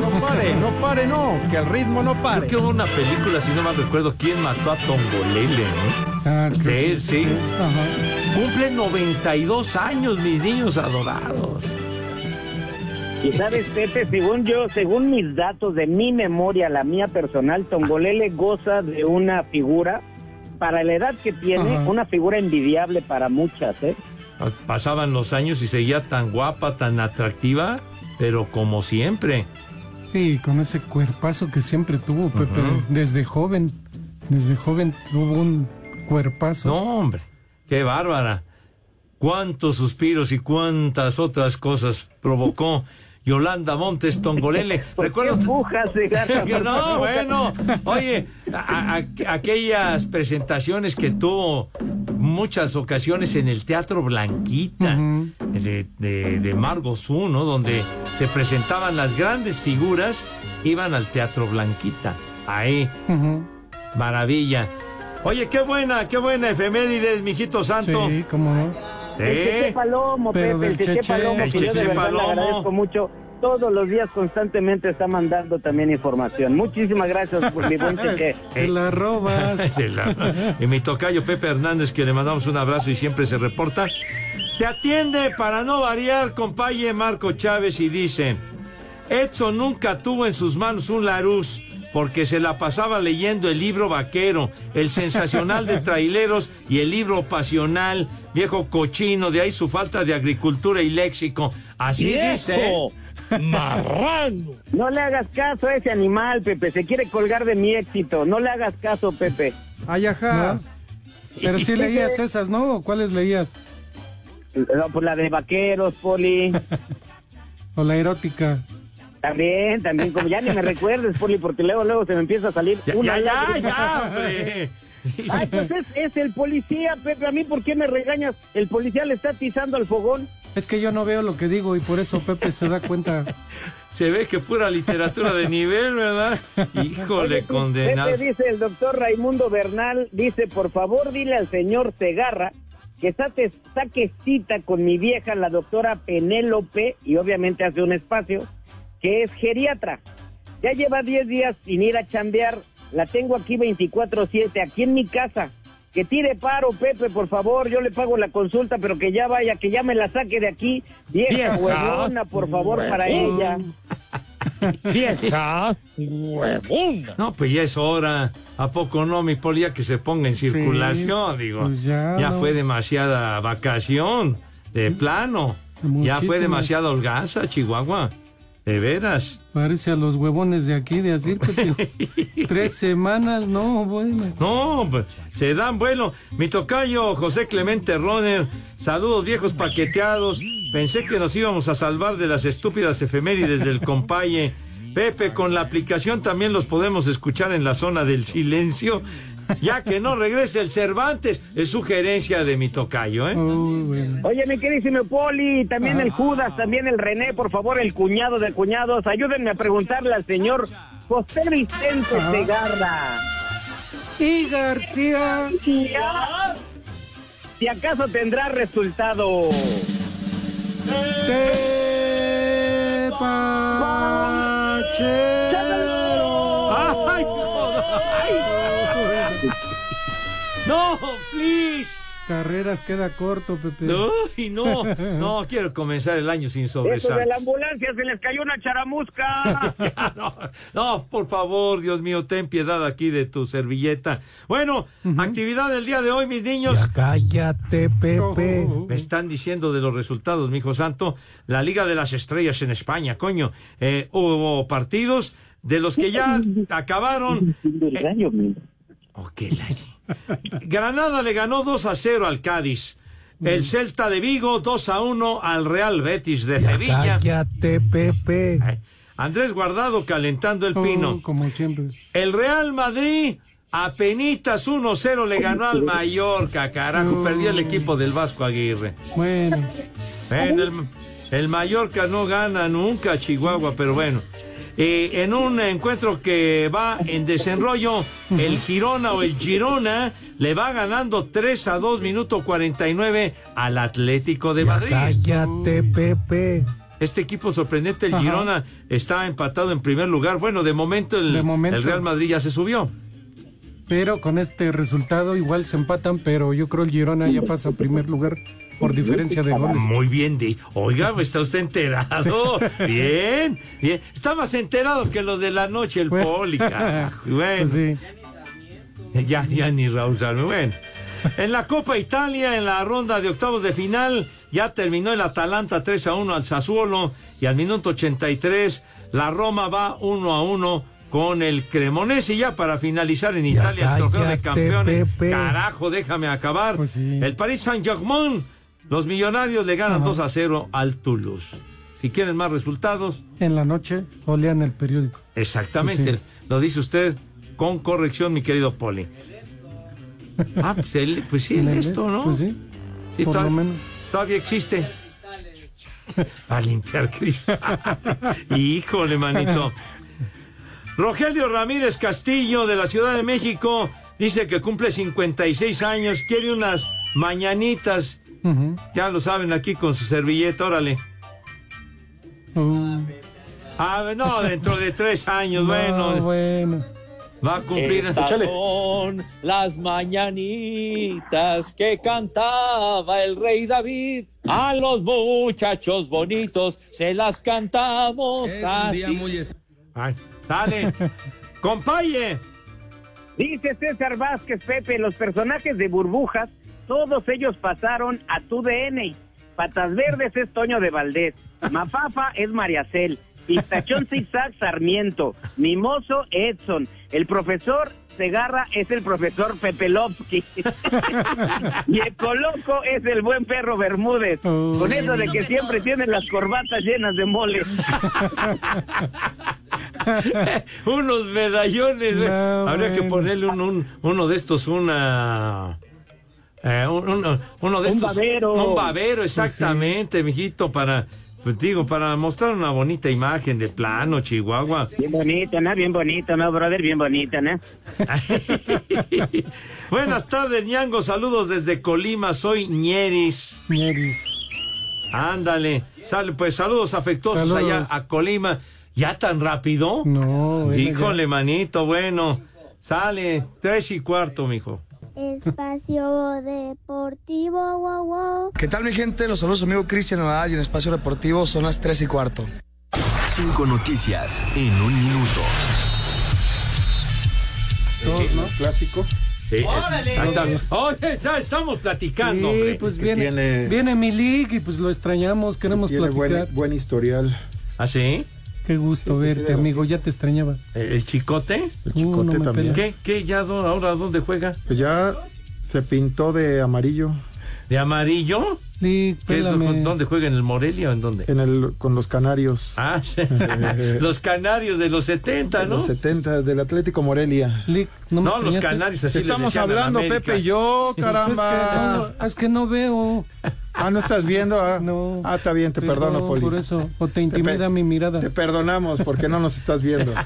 No pare, no pare, no, que el ritmo no pare. Creo que hubo una película, si no mal recuerdo, ¿quién mató a Tongolele? ¿no? Ah, sí, que sí. sí. Ajá. Cumple 92 años, mis niños adorados. Y sabes, Pepe, según yo, según mis datos de mi memoria, la mía personal, Tongolele goza de una figura, para la edad que tiene, Ajá. una figura envidiable para muchas, ¿eh? Pasaban los años y seguía tan guapa, tan atractiva, pero como siempre. Sí, con ese cuerpazo que siempre tuvo, Pepe. Desde joven. Desde joven tuvo un cuerpazo. No, hombre, qué bárbara. Cuántos suspiros y cuántas otras cosas provocó Yolanda Montes Tongolele. Recuerdo. no, bueno. Oye, a- a- aquellas presentaciones que tuvo muchas ocasiones en el Teatro Blanquita de, de, de Margo Zu, ¿no? Donde se presentaban las grandes figuras, iban al Teatro Blanquita. Ahí. Maravilla. Oye, qué buena, qué buena efemérides, mijito santo. Sí, cómo no. Sí. El Cheche Palomo, Pero Pepe, el del Cheche Cheche. Palomo, El que yo de Cheche le Palomo. agradezco mucho. Todos los días constantemente está mandando también información. Muchísimas gracias por mi buen Cheche. Se la robas. Se la- Y mi tocayo Pepe Hernández, que le mandamos un abrazo y siempre se reporta. Te atiende para no variar, compaye Marco Chávez, y dice: Edson nunca tuvo en sus manos un Larus porque se la pasaba leyendo el libro vaquero, el sensacional de traileros y el libro pasional, viejo cochino, de ahí su falta de agricultura y léxico. Así dice. ¿eh? Marrano. No le hagas caso a ese animal, Pepe. Se quiere colgar de mi éxito. No le hagas caso, Pepe. Ay, ajá. Pero sí leías esas, ¿no? ¿O cuáles leías? No, pues la de vaqueros, Poli. O la erótica. También, también, como ya ni me recuerdes, Poli, porque luego, luego se me empieza a salir Ya, una ya, ya, ya, hombre. Ay, pues es, es el policía, Pepe. A mí, ¿por qué me regañas? El policía le está atizando al fogón. Es que yo no veo lo que digo y por eso Pepe se da cuenta. Se ve que pura literatura de nivel, ¿verdad? Híjole, condenados. Pepe dice el doctor Raimundo Bernal, dice, por favor, dile al señor Segarra que saque, saque cita con mi vieja, la doctora Penélope, y obviamente hace un espacio, que es geriatra. Ya lleva 10 días sin ir a chambear, la tengo aquí 24/7, aquí en mi casa. Que tire paro, Pepe, por favor, yo le pago la consulta, pero que ya vaya, que ya me la saque de aquí. Vieja, Vieja. huevona, por favor, para ella. Vieja huevona. No, pues ya es hora. ¿A poco no, mi poli? Ya que se ponga en circulación, digo. pues ya, ya no. fue demasiada vacación, de plano. Ya fue demasiada holgaza, Chihuahua. De veras. Parece a los huevones de aquí de así. Tres semanas, no, bueno. No, pues, se dan bueno. Mi tocayo José Clemente Roner, saludos viejos paqueteados. Pensé que nos íbamos a salvar de las estúpidas efemérides del compaye. Pepe, con la aplicación también los podemos escuchar en la zona del silencio. Ya que no regrese el Cervantes, es sugerencia de mi tocayo, ¿eh? Oye, mi queridísimo Poli, también el Judas, también el René, por favor, el cuñado de cuñados, ayúdenme a preguntarle al señor José Vicente Segarra. Y García. Si acaso tendrá resultado. ¡Ay, joder! ¡No, please! Carreras queda corto, Pepe. Uy, no, no, quiero comenzar el año sin Eso de sobresalto. la ambulancia se les cayó una charamusca. Ya, no, no, por favor, Dios mío, ten piedad aquí de tu servilleta. Bueno, actividad del día de hoy, mis niños. Cállate, Pepe. Me están diciendo de los resultados, mi hijo santo. La Liga de las Estrellas en España, coño. Eh, hubo partidos de los que ya acabaron. Eh, ok, la- Granada le ganó 2 a 0 al Cádiz. El Celta de Vigo 2 a 1 al Real Betis de Sevilla. Cállate, Pepe. Andrés Guardado calentando el pino. Oh, como siempre. El Real Madrid a penitas 1-0 le ganó al Mallorca, carajo. Perdió el equipo del Vasco Aguirre. Bueno. Bueno, el, el Mallorca no gana nunca Chihuahua, pero bueno. Eh, en un encuentro que va en desenrollo, el Girona o el Girona le va ganando 3 a 2 minuto 49 al Atlético de Madrid. Cállate, Pepe. Este equipo sorprendente, el Ajá. Girona, está empatado en primer lugar. Bueno, de momento el, De momento. el Real Madrid ya se subió. Pero con este resultado igual se empatan, pero yo creo el Girona ya pasa a primer lugar por diferencia de goles. Muy bien, Di. Oiga, está usted enterado. Bien, bien. Está más enterado que los de la noche, el poli, carajo. Bueno. Pues sí. Ya, ya ni Raúl Sarme. Bueno. En la Copa Italia, en la ronda de octavos de final, ya terminó el Atalanta 3 a 1 al Sassuolo y al minuto 83 la Roma va 1 a 1 con el Cremonese. Y ya para finalizar en Italia el trofeo de campeones. Pepe. Carajo, déjame acabar. El Paris Saint-Germain, los millonarios le ganan 2 a 0 al Toulouse. Si quieren más resultados, En la noche o lean el periódico. Exactamente, Sí. lo dice usted con corrección, mi querido Poli. Ah, pues, él- pues sí, ¿En el esto? ¿no? Pues sí, por lo menos. Todavía existe. Para limpiar cristal. Híjole, manito. Rogelio Ramírez Castillo, de la Ciudad de México, dice que cumple 56 años, quiere unas mañanitas. Ya lo saben aquí con su servilleta, órale. Uh, Ah, no, dentro de tres años, no, bueno. bueno. Va a cumplir. Estas son las mañanitas que cantaba el rey David. A los muchachos bonitos se las cantamos así. Ay, dale. Compaye. Dice César Vázquez, Pepe, los personajes de burbujas, todos ellos pasaron a tu DN. Patas Verdes es Toño de Valdés, Mafafa es Mariacel, Pistachón Zigzag Sarmiento, Mimoso Edson, el profesor Segarra es el profesor Pepelovsky y Ecoloco es el buen perro Bermúdez, con eso de que siempre tienen las corbatas llenas de mole. Unos medallones. No, Habría que ponerle un, un- uno de estos, una. Eh, un- uno, uno de Un estos. babero. Un babero, exactamente, mijito, para. Pues digo, para mostrar una bonita imagen de plano, Chihuahua. Bien bonito, ¿no? Bien bonito, ¿no, brother? Bien bonito, ¿no? Buenas tardes, ñango. Saludos desde Colima. Soy Ñeris. Ñeris. Ándale. Sale, pues saludos afectuosos Saludos. allá a Colima. ¿Ya tan rápido? No, Híjole, manito, bueno. Sale, tres y cuarto, mijo. Espacio Deportivo, wow, wow. ¿Qué tal mi gente? Los saludos amigo Cristian Nadal y en Espacio Deportivo son las 3 y cuarto. Cinco noticias en un minuto. Dos, ¿no? Clásico. Sí. ¡Órale! Ya estamos platicando, Sí, hombre. pues viene, tiene- viene mi league y pues lo extrañamos, queremos Tiene platicar. buen, buen historial. ¿Ah, sí? Qué gusto verte, amigo, ya te extrañaba. ¿El, el chicote? El Uh, chicote no me también. ¿Qué? ¿Qué? ¿Ya ahora dónde juega? Pues ya se pintó de amarillo ¿De amarillo? ¿Qué es. ¿Dónde juega? ¿En el Morelia o en dónde? en el, con los canarios. Ah, sí. los canarios de los 70, ¿no? Los 70 del Atlético Morelia. Lick, ¿no, los canarios así Estamos hablando. Pepe y yo, Pues es, que caramba. no, es que no veo. Ah, no estás viendo. Ah, No. ah está bien, te perdono, Poli. Por eso, o te intimida mi mirada. Te perdonamos porque no nos estás viendo.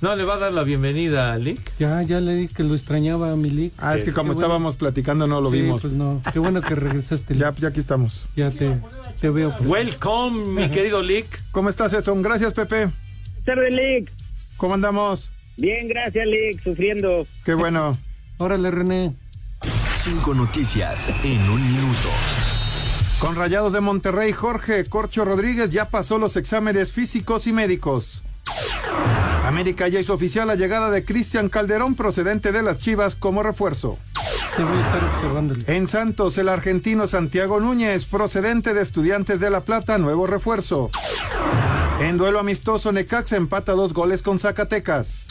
No, le va a dar la bienvenida a Lick. Ya, ya le dije que lo extrañaba a mi Lick. Ah, es que como Qué bueno. estábamos platicando no lo Sí, vimos. pues no. Qué bueno que regresaste. Ya, ya aquí estamos. Ya te, te veo. Welcome, mi querido Lick. ¿Cómo estás, Edson? Gracias, Pepe. Tarde, Lick. ¿Cómo andamos? Bien, gracias, Lick. Sufriendo. Qué bueno. Órale, René. Cinco noticias en un minuto. Con Rayados de Monterrey, Jorge Corcho Rodríguez ya pasó los exámenes físicos y médicos. América ya hizo oficial la llegada de Cristian Calderón procedente de las Chivas como refuerzo. Te voy a estar observando. En Santos, el argentino Santiago Núñez, procedente de Estudiantes de La Plata, nuevo refuerzo. En duelo amistoso, Necaxa empata dos goles con Zacatecas.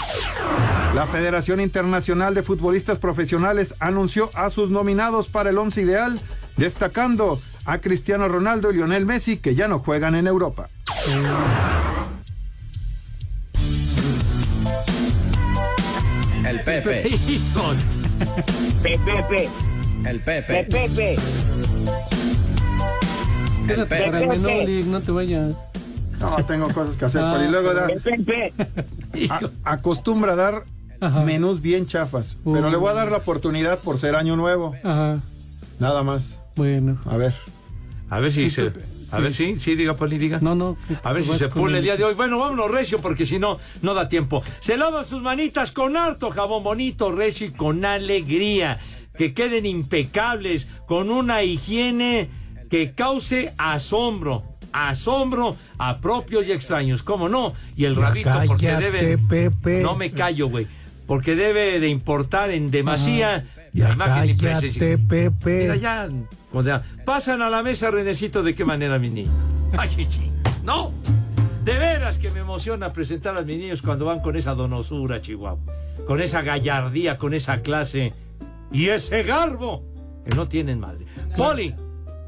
La Federación Internacional de Futbolistas Profesionales anunció a sus nominados para el once ideal, destacando a Cristiano Ronaldo y Lionel Messi, que ya no juegan en Europa. El Pepe. Pepe, El Pepe. Pepe. Quédate Pepe. para el menor, no te vayas. No, tengo cosas que hacer, Ah, Poli. Luego da- Pepe. a- acostumbra a dar Ajá. menús bien chafas, Uh. pero le voy a dar la oportunidad por ser año nuevo. Ajá, Nada más. bueno. A ver. A ver si se. A sí. ver si, sí, diga, Poli, diga. No, no. A ver si vas se pule el día de hoy. Bueno, vámonos recio porque si no, no da tiempo. Se lavan sus manitas con harto jabón bonito, recio y con alegría. Que queden impecables, con una higiene que cause asombro. Asombro a propios y extraños. ¿Cómo no? Y el Ya rabito porque debe... Pepe. No me callo, güey. Porque debe de importar en demasía la Ya imagen y. Pepe. Mira, ya. Pasan a la mesa, Renecito, ¿de qué manera, mi niño? Ay, chichi. No. De veras que me emociona presentar a mis niños cuando van con esa donosura, Chihuahua. Con esa gallardía, con esa clase y ese garbo que no tienen madre. Poli,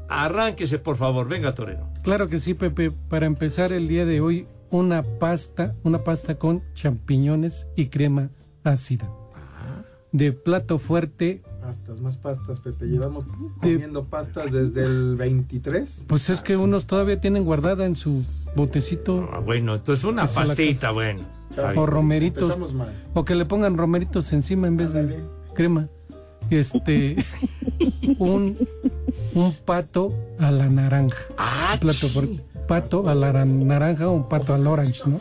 arránquese, por favor. Venga, Torero. Claro que sí, Pepe. Para empezar el día de hoy, una pasta, una pasta con champiñones y crema ácida. De plato fuerte, Pastas, más pastas, Pepe. Llevamos comiendo pastas desde el 23. pues es que unos todavía tienen guardada en su botecito Ah, bueno, entonces una pastita, bueno. O romeritos. Mal. O que le pongan romeritos encima en vez de crema. Este, un, un pato a la naranja. Ah, Plato por- pato a la ran- naranja o un pato al orange, ¿no?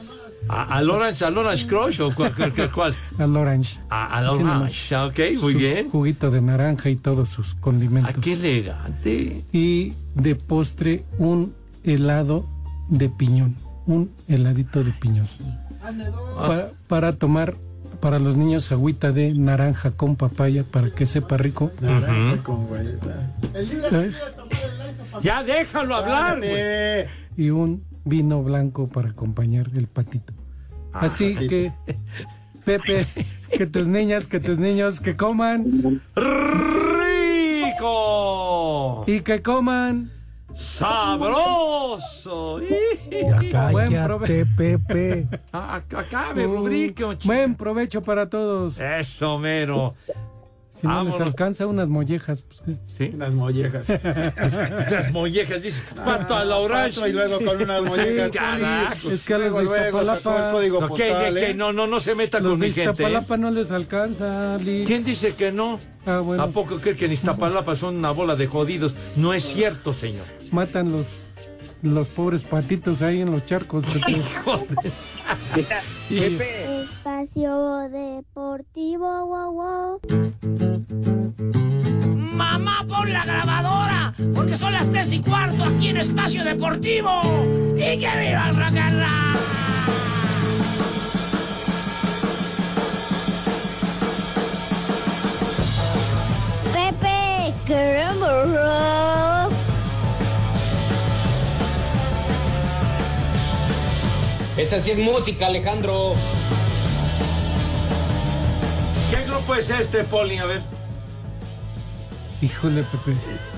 ¿A- ¿Al Orange, al Orange Crush o cuál? cuál, cuál, cuál? Al orange. A- Al Orange, ok, muy Su bien. Juguito de naranja y todos sus condimentos. Ah, qué elegante. Y de postre, un helado de piñón. Un heladito de piñón. Pa- para tomar para los niños agüita de naranja con papaya para que sepa rico. Naranja con guayaba. ¿Eh? Ya déjalo hablar, güey. Y un vino blanco para acompañar el patito. Ah, Así que, Pepe, que tus niñas, que tus niños que coman ¡Rico! y que coman. ¡Sabroso! Buen Cállate, prove- Pepe. Ah, Acabe, Uh, rubrique. Buen provecho para todos. Eso, mero. Si no les alcanza unas mollejas. Pues, ¿qué? ¿Sí? Unas mollejas. Las mollejas, dice, pato a la orange. Pato y luego con unas mollejas. Sí. Es que a los Luego, de Iztapalapa, código No, que, postal, que- ¿eh? que no, no, no se meta los con de mi gente. ¿eh? Iztapalapa no les alcanza, Ali. ¿Quién dice que no? Ah, bueno. ¿A poco cree que en Iztapalapa son una bola de jodidos? No es cierto, señor. Matan los, los pobres patitos ahí en los charcos. Pepe. Pepe, Espacio Deportivo, wow, wow. Mamá, pon la grabadora, porque son las tres y cuarto aquí en Espacio Deportivo. ¡Y que viva el rock and roll! Pepe, queremos rock. Esta sí es música, Alejandro. ¿Qué grupo es este, Poli? A ver. Híjole, Pepe.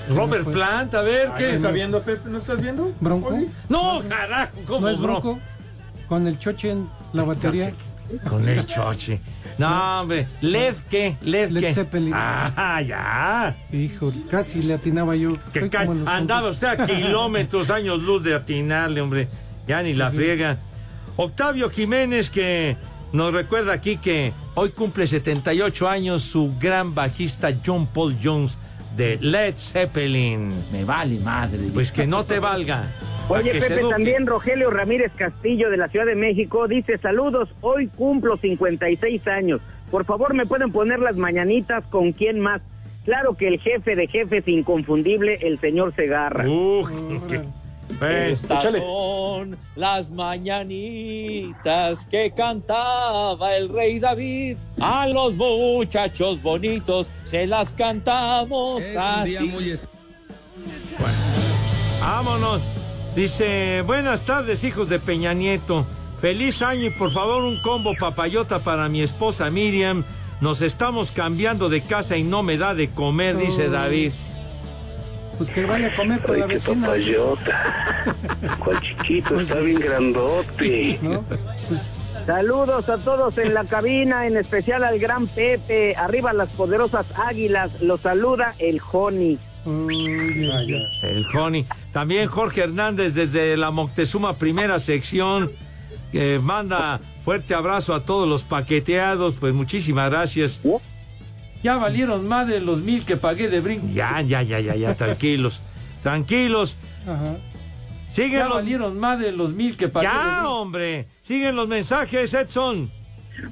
Robert Plant, a ver, ¿Qué ¿qué? está viendo, Pepe? ¿No estás viendo? ¿Bronco? No, carajo, ¿cómo ¿No es bro? Bronco? Con el choche en la batería. Con el choche. No, hombre. ¿Led qué? ¿Led, Led qué? Zeppelin. Ah, ya. Híjole, casi le atinaba yo. Que ca- andaba usted a kilómetros, años luz de atinarle, hombre. Ya ni la friega. Octavio Jiménez que nos recuerda aquí que hoy cumple 78 años su gran bajista John Paul Jones de Led Zeppelin. Me vale madre. Pues que no te valga. Oye, Pepe, también Rogelio Ramírez Castillo de la Ciudad de México dice, saludos, hoy cumplo 56 años. Por favor, ¿me pueden poner las mañanitas con quién más? Claro que el jefe de jefes inconfundible, el señor Segarra. Uh, Bueno, Estas échale. son las mañanitas que cantaba el rey David. A los muchachos bonitos se las cantamos así. Vámonos. Dice, buenas tardes, hijos de Peña Nieto. Feliz año y por favor un combo papayota para mi esposa Miriam. Nos estamos cambiando de casa y no me da de comer, dice. David. Pues que vaya a comer con Ay, la vecina. ¿Cuál chiquito? Está bien grandote. ¿No? Pues Saludos a todos en la cabina, en especial al gran Pepe. Arriba las poderosas águilas. Los saluda el Joni. El Joni. También Jorge Hernández desde la Moctezuma primera sección. que manda fuerte abrazo a todos los paqueteados. Pues muchísimas gracias. Ya valieron más de los mil que pagué de brinco. Ya, ya, ya, ya, ya, tranquilos. Tranquilos. Ajá. Siguen Ya los... valieron más de los mil que pagué. Ya, hombre. Siguen los mensajes, Edson.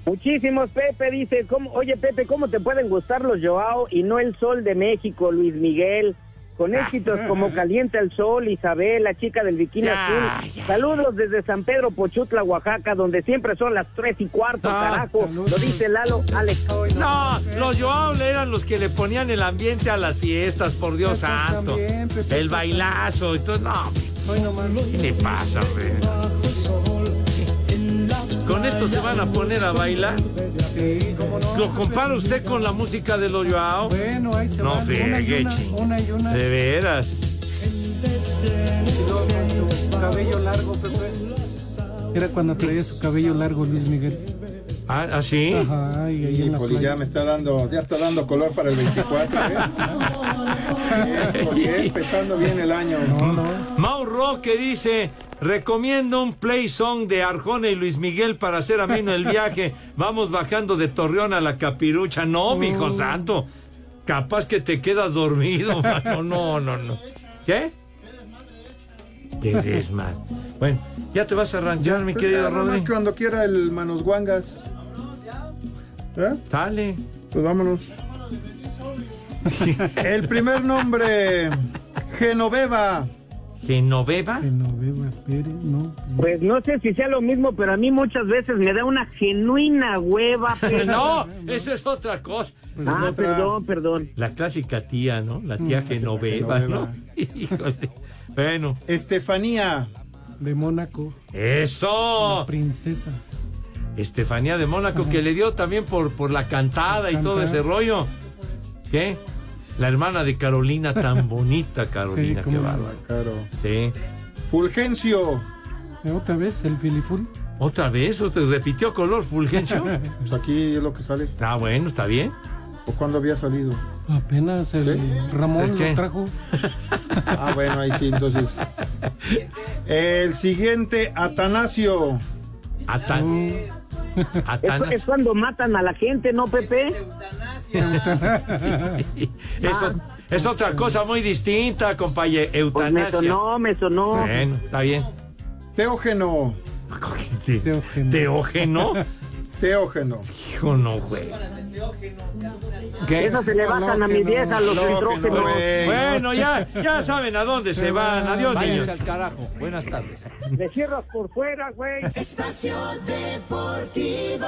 Muchísimos, Pepe dice, ¿cómo, oye Pepe, ¿cómo te pueden gustar los Joao y no el sol de México, Luis Miguel? Con éxitos como Calienta el Sol, Isabel, la chica del bikini Ya, azul. Saludos desde San Pedro Pochutla, Oaxaca, donde siempre son las tres y cuarto, Ah, carajo. Lo dice Lalo, Alex. No, los Joao eran los que le ponían el ambiente a las fiestas, por Dios santo. también, Pepe, el bailazo y todo. No, Hoy nomás. ¿qué le pasa, hombre? ¿Con esto se van a poner a bailar? ¿Lo compara usted con la música de los Joao? Bueno, ahí se No friegue, una, y una. De veras. Su cabello largo, Pepe. Era cuando traía su cabello largo Luis Miguel. ¿Ah, ¿ah, sí? Ajá, y ahí Sí, en la Poli, ya me está dando, ya está dando color para el 24, ¿eh? Bien, Poli, ¿eh? empezando bien el año. No, no. Mau Roque dice, recomiendo un play song de Arjona y Luis Miguel para hacer ameno el viaje. Vamos bajando de Torreón a la Capirucha. No, mi hijo santo. Capaz que te quedas dormido, mano. No, no, no. ¿Qué? Qué desmadre. Bueno, ya te vas a arrancar, mi Pues querido Rodri. cuando quiera el Manos Guangas. ¿Eh? Dale. Pues vámonos. El primer nombre, Genoveva. ¿Genoveva? Genoveva Pérez, no. Pues no sé si sea lo mismo, pero a mí muchas veces me da una genuina hueva. Pero... No, eso es otra cosa. Ah, perdón, perdón. La clásica tía, ¿no? La tía Genoveva, ¿no? Híjole. Bueno, Estefanía. De Mónaco. eso. Princesa. Estefanía de Mónaco, que le dio también por, por la cantada y todo ese rollo. ¿Qué? La hermana de Carolina, tan bonita Carolina, Sí, qué bárbaro. Claro. Sí. Fulgencio. Otra vez el filiful. ¿Otra vez? ¿Otra? ¿Repitió color Fulgencio? Pues aquí es lo que sale. Ah, bueno, está bien. ¿O cuándo había salido? Apenas el Ramón lo trajo. Ah, bueno, ahí sí, entonces. El siguiente, Atanasio. Atan. Es, es cuando matan a la gente, ¿no, Pepe? Eso es otra cosa muy distinta, compañero. Pues me Eutanasia. sonó, me sonó. Bueno, está bien. Teógeno. ¿Teógeno? Teógeno. Hijo, no, güey. Eso se le bajan a mi vieja los nitrógenos. Bueno, ya, ya saben a dónde se van. Adiós, niños. al carajo. Buenas tardes. Le cierras por fuera, güey. Espacio Deportivo.